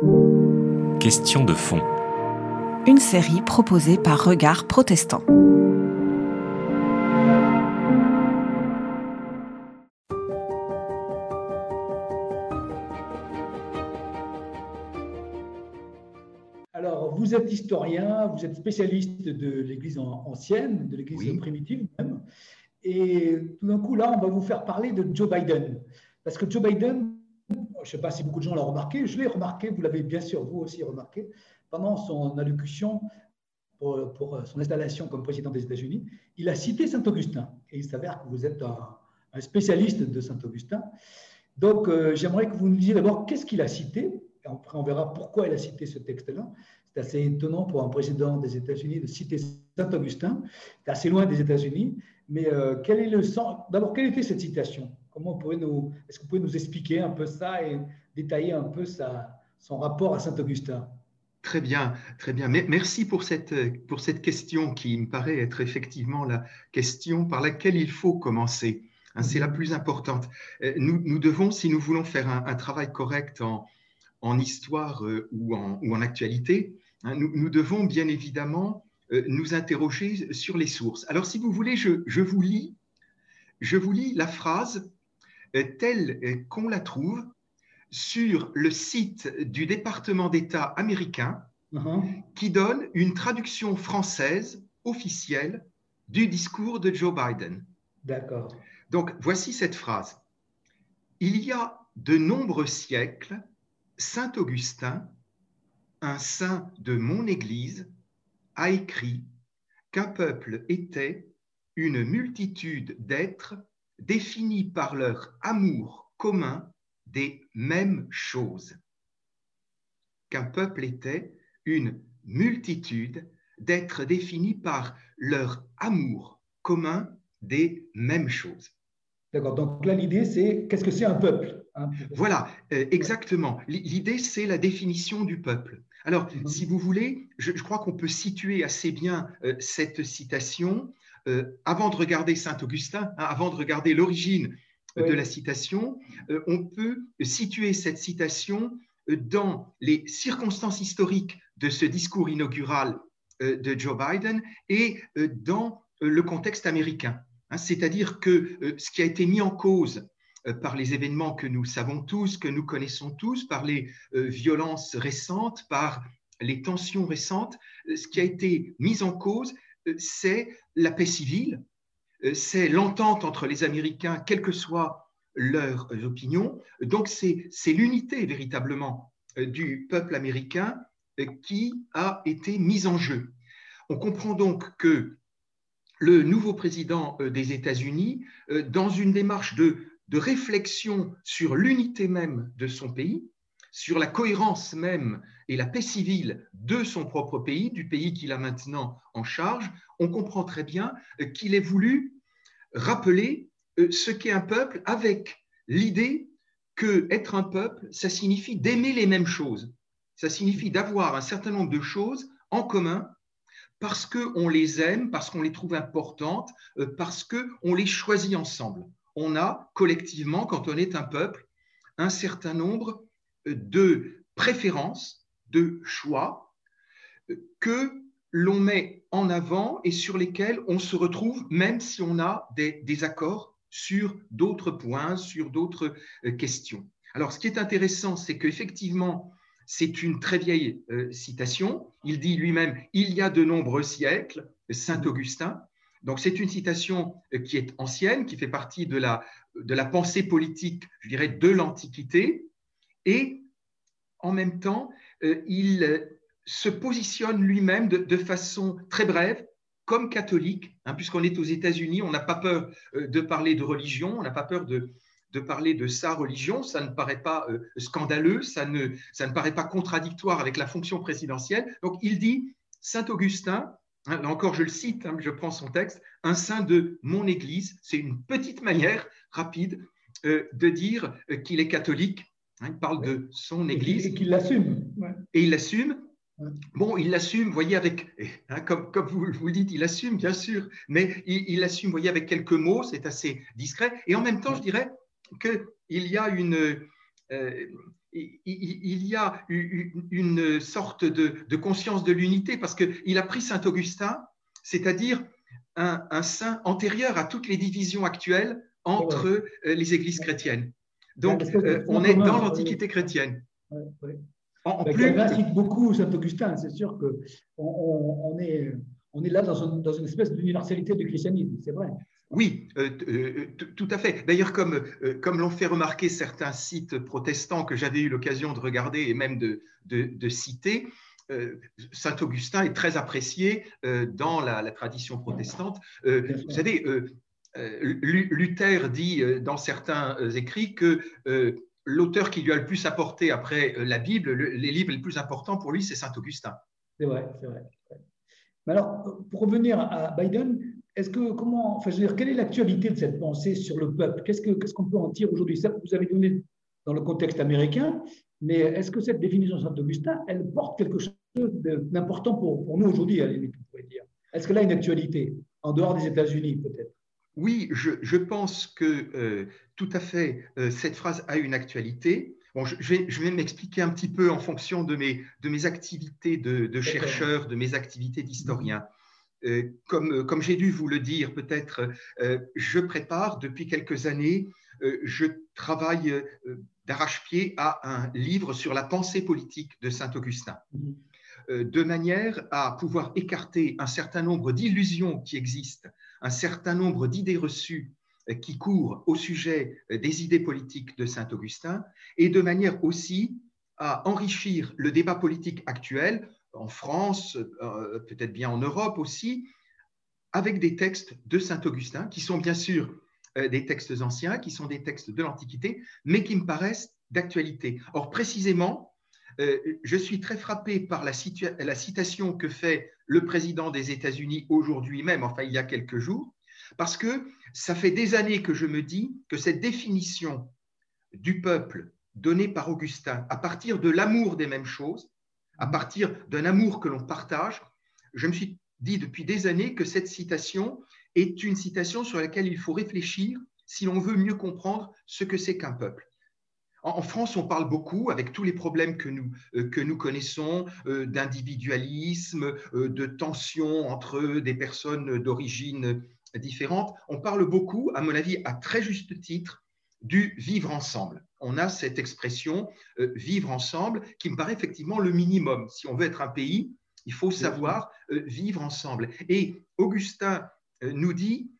Question de fond. Une série proposée par Regard Protestant. Alors, vous êtes historien, vous êtes spécialiste de l'Église ancienne, de l'Église Oui. primitive même. Et tout d'un coup, là, on va vous faire parler de Joe Biden. Parce que Joe Biden, je ne sais pas si beaucoup de gens l'ont remarqué, je l'ai remarqué, vous l'avez bien sûr vous aussi remarqué, pendant son allocution pour, son installation comme président des États-Unis, il a cité Saint-Augustin. Et il s'avère que vous êtes un, un spécialiste de Saint-Augustin. Donc, euh, j'aimerais que vous nous disiez d'abord qu'est-ce qu'il a cité. Et après, on verra pourquoi il a cité ce texte-là. C'est assez étonnant pour un président des États-Unis de citer Saint-Augustin. C'est assez loin des États-Unis. Mais euh, quel est le sens D'abord, quelle était cette citation? Est-ce que vous pouvez nous expliquer un peu ça et détailler un peu son rapport à Saint-Augustin? Très bien, très bien. Merci pour cette, pour cette question qui me paraît être effectivement la question par laquelle il faut commencer. Hein, C'est la plus importante. Euh, Nous, nous devons, si nous voulons faire un, un travail correct en, en histoire euh, ou en, ou en actualité, hein, nous, nous devons bien évidemment euh, nous interroger sur les sources. Alors, si vous voulez, je, je vous lis, je vous lis la phrase telle euh, qu'on la trouve sur le site du département d'État américain Mhm. qui donne une traduction française officielle du discours de Joe Biden. D'accord. Donc, voici cette phrase. Il y a de nombreux siècles, Saint Augustin, un saint de mon Église, a écrit qu'un peuple était une multitude d'êtres définis par leur amour commun des mêmes choses. Qu'un peuple était une multitude d'êtres définis par leur amour commun des mêmes choses. D'accord. Donc là, l'idée, c'est qu'est-ce que c'est un peuple hein, Voilà, euh, exactement. L'idée, c'est la définition du peuple. Alors, Mhm. si vous voulez, je, je crois qu'on peut situer assez bien euh, cette citation avant de regarder Saint Augustin, hein, avant de regarder l'origine euh, de la citation. euh, on peut situer cette citation euh, dans les circonstances historiques de ce discours inaugural euh, de Joe Biden et euh, dans euh, le contexte américain. Hein, C'est-à-dire que euh, ce qui a été mis en cause euh, par les événements que nous savons tous, que nous connaissons tous, par les euh, violences récentes, par les tensions récentes, euh, ce qui a été mis en cause, euh, c'est la paix civile, euh, c'est l'entente entre les Américains, quelles que soient leurs euh, opinions. Donc c'est l'unité véritablement euh, du peuple américain euh, qui a été mise en jeu. On comprend donc que le nouveau président euh, des États-Unis, euh, dans une démarche de réflexion sur l'unité même de son pays, sur la cohérence même et la paix civile de son propre pays, du pays qu'il a maintenant en charge, on comprend très bien euh, qu'il ait voulu rappeler euh, ce qu'est un peuple avec l'idée que être un peuple, ça signifie d'aimer les mêmes choses. Ça signifie d'avoir un certain nombre de choses en commun parce qu'on les aime, parce qu'on les trouve importantes, euh, parce qu'on les choisit ensemble. On a collectivement, quand on est un peuple, un certain nombre de préférences, de choix que l'on met en avant et sur lesquels on se retrouve, même si on a des désaccords sur d'autres points, sur d'autres euh, questions. Alors, ce qui est intéressant, c'est qu'effectivement, c'est une très vieille euh, citation. Il dit lui-même Il y a de nombreux siècles, Saint Augustin. Donc, c'est une citation euh, qui est ancienne, qui fait partie de la, de la pensée politique, je dirais, de l'Antiquité. Et en même temps, il euh, se positionne lui-même de, de façon très brève comme catholique, hein, puisqu'on est aux États-Unis, on n'a pas peur euh, de parler de religion, on n'a pas peur de, de parler de sa religion, ça ne paraît pas euh, scandaleux, ça ne, ça ne paraît pas contradictoire avec la fonction présidentielle. Donc il dit, Saint Augustin, hein, là encore je le cite, hein, je prends son texte, un saint de mon Église, c'est une petite manière rapide euh, de dire euh, qu'il est catholique, hein, il parle de son Église Et qu'il l'assume. Et il l'assume. Bon, il l'assume, voyez, avec, hein, comme, comme vous, vous le dites, il assume, bien sûr, mais il, l'assume, voyez, avec quelques mots, c'est assez discret. Et en même temps, je dirais qu'il y a une, euh, il y a une sorte de, conscience de l'unité parce qu'il a pris Saint Augustin, c'est-à-dire un, saint antérieur à toutes les divisions actuelles entre euh, les églises chrétiennes. Donc, euh, on est dans l'Antiquité chrétienne. En, plus, cite beaucoup Saint Augustin. C'est sûr qu'on on, est, on est là dans, dans une espèce d'universalité du christianisme, c'est vrai. Oui, euh, euh, tout à fait. D'ailleurs, comme, euh, comme l'ont fait remarquer certains sites protestants que j'avais eu l'occasion de regarder et même de, de, citer, Saint Augustin est très apprécié dans la, tradition protestante. vous savez, Luther dit dans certains écrits que l'auteur qui lui a le plus apporté après la Bible, les livres les plus importants pour lui, c'est Saint Augustin. C'est vrai, c'est vrai. Mais alors, pour revenir à Biden, est-ce que comment, enfin, je veux dire, quelle est l'actualité de cette pensée sur le peuple? Qu'est-ce qu'on ce qu'on peut en tirer aujourd'hui? Vous avez donné dans le contexte américain, mais est-ce que cette définition de Saint-Augustin, elle porte quelque chose d'important pour, pour, nous aujourd'hui, à limite, dire? Est-ce qu'elle a une actualité en dehors des États-Unis, peut-être? Oui, je, je, pense que euh, tout à fait, euh, cette phrase a une actualité. Bon, je, vais, je vais m'expliquer un petit peu en fonction de mes, de mes activités de, de chercheur, de mes activités d'historien. Euh, comme, euh, comme j'ai dû vous le dire peut-être, euh, je prépare depuis quelques années, je travaille d'arrache-pied à un livre sur la pensée politique de Saint-Augustin, de manière à pouvoir écarter un certain nombre d'illusions qui existent, un certain nombre d'idées reçues qui courent au sujet des idées politiques de Saint-Augustin, et de manière aussi à enrichir le débat politique actuel en France, euh, peut-être bien en Europe aussi, avec des textes de Saint Augustin, qui sont bien sûr euh, des textes anciens, qui sont des textes de l'Antiquité, mais qui me paraissent d'actualité. Or, précisément, euh, je suis très frappé par la, la, citation que fait le président des États-Unis aujourd'hui même, enfin il y a quelques jours, parce que ça fait des années que je me dis que cette définition du peuple donnée par Augustin à partir de l'amour des mêmes choses, à partir d'un amour que l'on partage, je me suis dit depuis des années que cette citation est une citation sur laquelle il faut réfléchir si l'on veut mieux comprendre ce que c'est qu'un peuple. En France, on parle beaucoup, avec tous les problèmes que nous, euh, que nous connaissons, euh, d'individualisme, euh, de tension entre des personnes d'origine différente. On parle beaucoup, à mon avis, à très juste titre, du vivre ensemble. On a cette expression euh, vivre ensemble qui me paraît effectivement le minimum. Si on veut être un pays, il faut savoir euh, vivre ensemble. Et Augustin euh, nous dit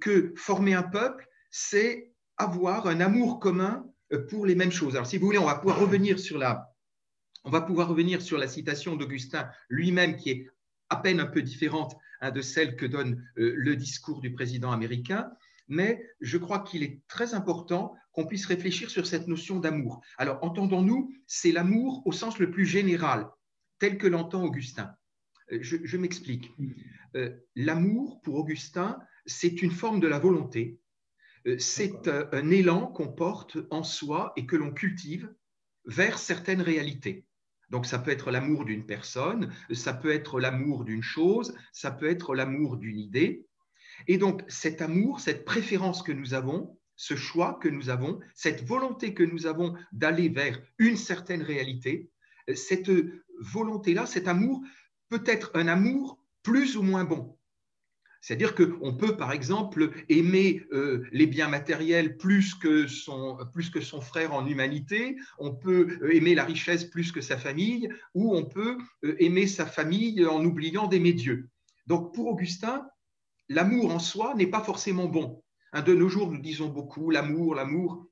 que former un peuple, c'est avoir un amour commun pour les mêmes choses. Alors, si vous voulez, on va pouvoir revenir sur la, on va pouvoir revenir sur la citation d'Augustin lui-même, qui est à peine un peu différente hein, de celle que donne le discours du président américain mais je crois qu'il est très important qu'on puisse réfléchir sur cette notion d'amour. Alors, entendons-nous, c'est l'amour au sens le plus général, tel que l'entend Augustin. Euh, je, m'explique. Euh, l'amour, pour Augustin, c'est une forme de la volonté. Euh, c'est un élan qu'on porte en soi et que l'on cultive vers certaines réalités. Donc ça peut être l'amour d'une personne, ça peut être l'amour d'une chose, ça peut être l'amour d'une idée. Et donc cet amour, cette préférence que nous avons, ce choix que nous avons, cette volonté que nous avons d'aller vers une certaine réalité, cette volonté-là, cet amour peut être un amour plus ou moins bon. C'est-à-dire qu'on peut, par exemple, aimer euh, les biens matériels plus que, son, frère en humanité, on peut euh, aimer la richesse plus que sa famille, ou on peut euh, aimer sa famille en oubliant d'aimer Dieu. Donc pour Augustin, l'amour en soi n'est pas forcément bon. de nos jours, nous disons beaucoup l'amour, l'amour,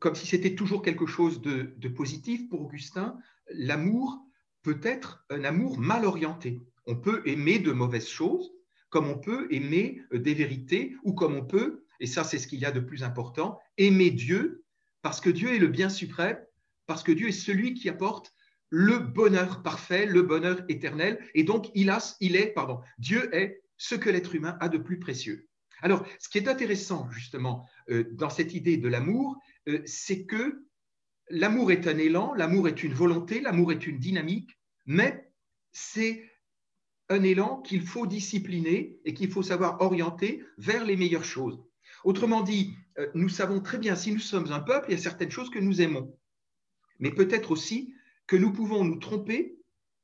comme si c'était toujours quelque chose de, positif. Pour Augustin, l'amour peut être un amour mal orienté. On peut aimer de mauvaises choses, comme on peut aimer euh, des vérités, ou comme on peut, et ça c'est ce qu'il y a de plus important, aimer Dieu, parce que Dieu est le bien suprême, parce que Dieu est celui qui apporte le bonheur parfait, le bonheur éternel, et donc il, il est, pardon, Dieu est ce que l'être humain a de plus précieux. Alors, ce qui est intéressant justement euh, dans cette idée de l'amour, euh, c'est que l'amour est un élan, l'amour est une volonté, l'amour est une dynamique, mais c'est un élan qu'il faut discipliner et qu'il faut savoir orienter vers les meilleures choses. Autrement dit, euh, nous savons très bien, si nous sommes un peuple, il y a certaines choses que nous aimons. mais peut-être aussi que nous pouvons nous tromper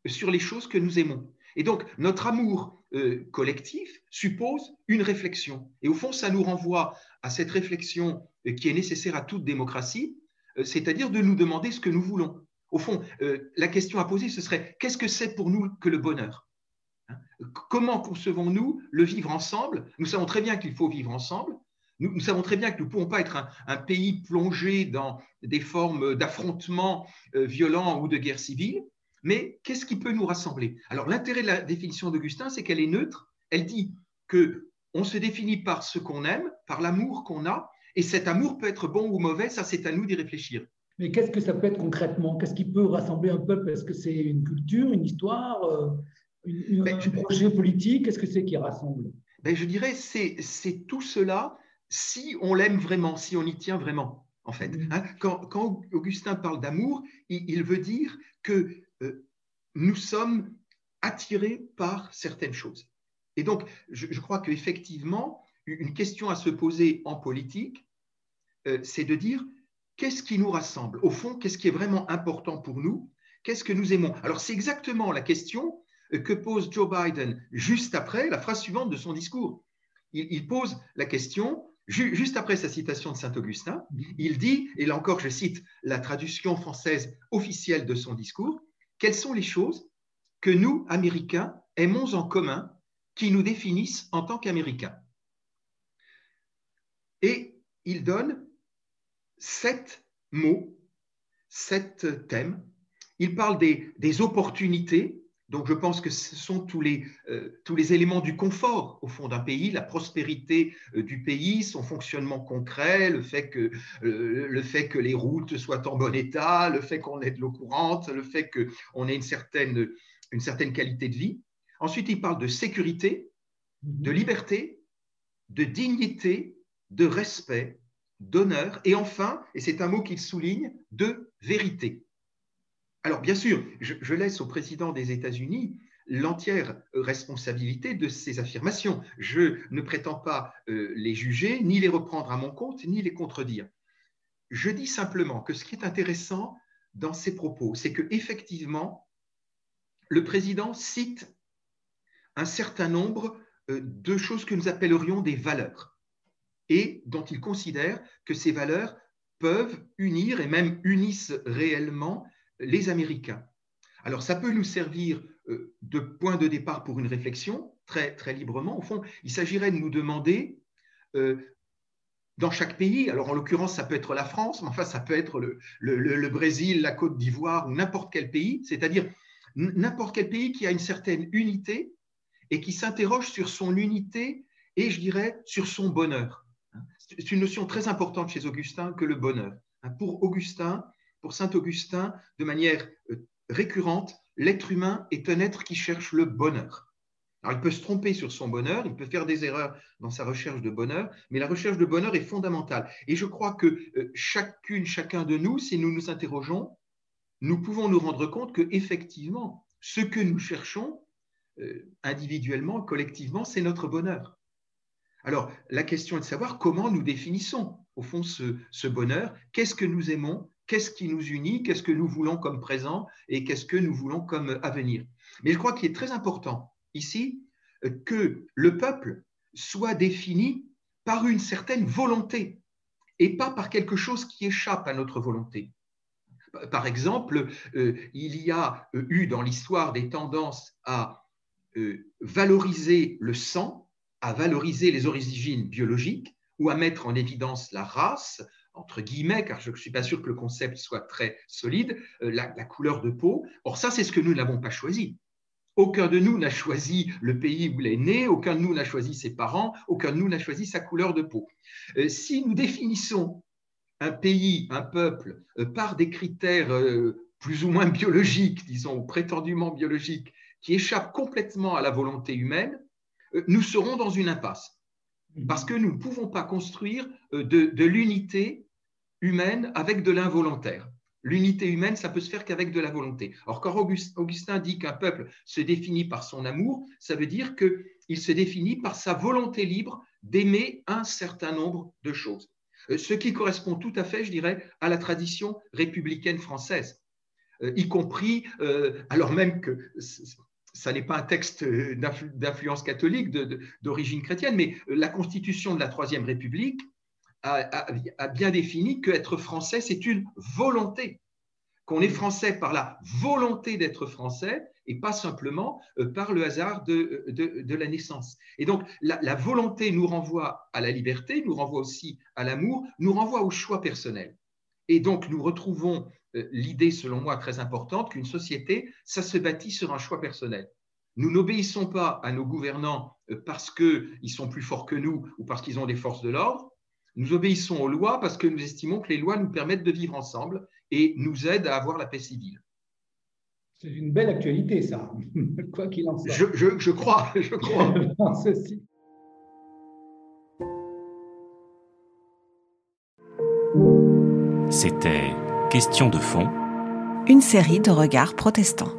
sur les choses que nous aimons. Et donc, notre amour euh, collectif suppose une réflexion. Et au fond, ça nous renvoie à cette réflexion euh, qui est nécessaire à toute démocratie, c'est-à-dire de nous demander ce que nous voulons. Au fond, la question à poser, ce serait qu'est-ce que c'est pour nous que le bonheur? Comment concevons-nous le vivre ensemble? Nous savons très bien qu'il faut vivre ensemble. Nous, savons très bien que nous ne pouvons pas être un, pays plongé dans des formes d'affrontements violents ou de guerre civile. Mais qu'est-ce qui peut nous rassembler? Alors l'intérêt de la définition d'Augustin, c'est qu'elle est neutre. Elle dit que on se définit par ce qu'on aime, par l'amour qu'on a, et cet amour peut être bon ou mauvais, ça c'est à nous d'y réfléchir. Mais qu'est-ce que ça peut être concrètement? Qu'est-ce qui peut rassembler un peuple? Est-ce que c'est une culture, une histoire, euh, une, ben, un projet politique Qu'est-ce que c'est qui rassemble? Ben, Je dirais c'est c'est tout cela si on l'aime vraiment, si on y tient vraiment, en fait. Mm. Hein. quand, quand, Augustin parle d'amour, il, il, veut dire que euh, nous sommes attirés par certaines choses. Et donc, je, crois qu'effectivement, une question à se poser en politique, euh, c'est de dire qu'est-ce qui nous rassemble? Au fond, qu'est-ce qui est vraiment important pour nous? Qu'est-ce que nous aimons? Alors, c'est exactement la question euh, que pose Joe Biden juste après la phrase suivante de son discours. Il, pose la question, juste après sa citation de Saint-Augustin, il dit, et là encore je cite la traduction française officielle de son discours, quelles sont les choses que nous, Américains, aimons en commun qui nous définissent en tant qu'Américains? Et il donne sept mots, sept thèmes. Il parle des, opportunités donc je pense que ce sont tous les, euh, tous les éléments du confort au fond d'un pays, la prospérité euh, du pays, son fonctionnement concret, le fait, que, euh, le fait que les routes soient en bon état, le fait qu'on ait de l'eau courante, le fait qu'on ait une certaine, une certaine qualité de vie. Ensuite, il parle de sécurité, de liberté, de dignité, de respect, d'honneur, et enfin, et c'est un mot qu'il souligne, de vérité. Alors, bien sûr, je, laisse au président des États-Unis l'entière responsabilité de ces affirmations. Je ne prétends pas euh, les juger, ni les reprendre à mon compte, ni les contredire. Je dis simplement que ce qui est intéressant dans ces propos, c'est que effectivement, le président cite un certain nombre euh, de choses que nous appellerions des valeurs et dont il considère que ces valeurs peuvent unir et même unissent réellement les Américains. Alors, ça peut nous servir euh, de point de départ pour une réflexion, très, très librement. Au fond, il s'agirait de nous demander, euh, dans chaque pays, alors en l'occurrence, ça peut être la France, mais enfin, ça peut être le, le Brésil, la Côte d'Ivoire ou n'importe quel pays, c'est-à-dire n'importe quel pays qui a une certaine unité et qui s'interroge sur son unité et, je dirais, sur son bonheur. C'est une notion très importante chez Augustin que le bonheur. Pour Augustin, pour Saint Augustin, de manière euh, récurrente, l'être humain est un être qui cherche le bonheur. Alors, il peut se tromper sur son bonheur, il peut faire des erreurs dans sa recherche de bonheur, mais la recherche de bonheur est fondamentale. Et je crois que euh, chacune, chacun de nous, si nous nous interrogeons, nous pouvons nous rendre compte que effectivement, ce que nous cherchons euh, individuellement, collectivement, c'est notre bonheur. Alors, la question est de savoir comment nous définissons, au fond, ce, ce bonheur, qu'est-ce que nous aimons, qu'est-ce qui nous unit, qu'est-ce que nous voulons comme présent et qu'est-ce que nous voulons comme avenir. Mais je crois qu'il est très important ici euh, que le peuple soit défini par une certaine volonté et pas par quelque chose qui échappe à notre volonté. Par exemple, euh, il y a euh, eu dans l'histoire des tendances à valoriser le sang, à valoriser les origines biologiques ou à mettre en évidence la race, entre guillemets, car je ne suis pas sûr que le concept soit très solide, euh, la, couleur de peau. Or, ça, c'est ce que nous n'avons pas choisi. Aucun de nous n'a choisi le pays où il est né, aucun de nous n'a choisi ses parents, aucun de nous n'a choisi sa couleur de peau. Euh, si nous définissons un pays, un peuple, euh, par des critères plus ou moins biologiques, disons, ou prétendument biologiques, qui échappent complètement à la volonté humaine, nous serons dans une impasse. Parce que nous ne pouvons pas construire de, de l'unité humaine avec de l'involontaire. L'unité humaine, ça peut se faire qu'avec de la volonté. Or, quand Augustin dit qu'un peuple se définit par son amour, ça veut dire qu'il se définit par sa volonté libre d'aimer un certain nombre de choses. ce qui correspond tout à fait, je dirais, à la tradition républicaine française, y compris, alors même que ça n'est pas un texte d'influence catholique, d'origine chrétienne, mais la constitution de la Troisième République a, bien défini qu'être français, c'est une volonté, qu'on est français par la volonté d'être français et pas simplement euh, par le hasard de, de, la naissance. Et donc, la, volonté nous renvoie à la liberté, nous renvoie aussi à l'amour, nous renvoie au choix personnel. Et donc, nous retrouvons euh, l'idée, selon moi, très importante qu'une société, ça se bâtit sur un choix personnel. Nous n'obéissons pas à nos gouvernants euh, parce qu'ils sont plus forts que nous ou parce qu'ils ont des forces de l'ordre. Nous obéissons aux lois parce que nous estimons que les lois nous permettent de vivre ensemble et nous aident à avoir la paix civile. C'est une belle actualité, ça, quoi qu'il en soit. Je, je, je, crois, je crois. C'était Question de fond. Une série de regards protestants.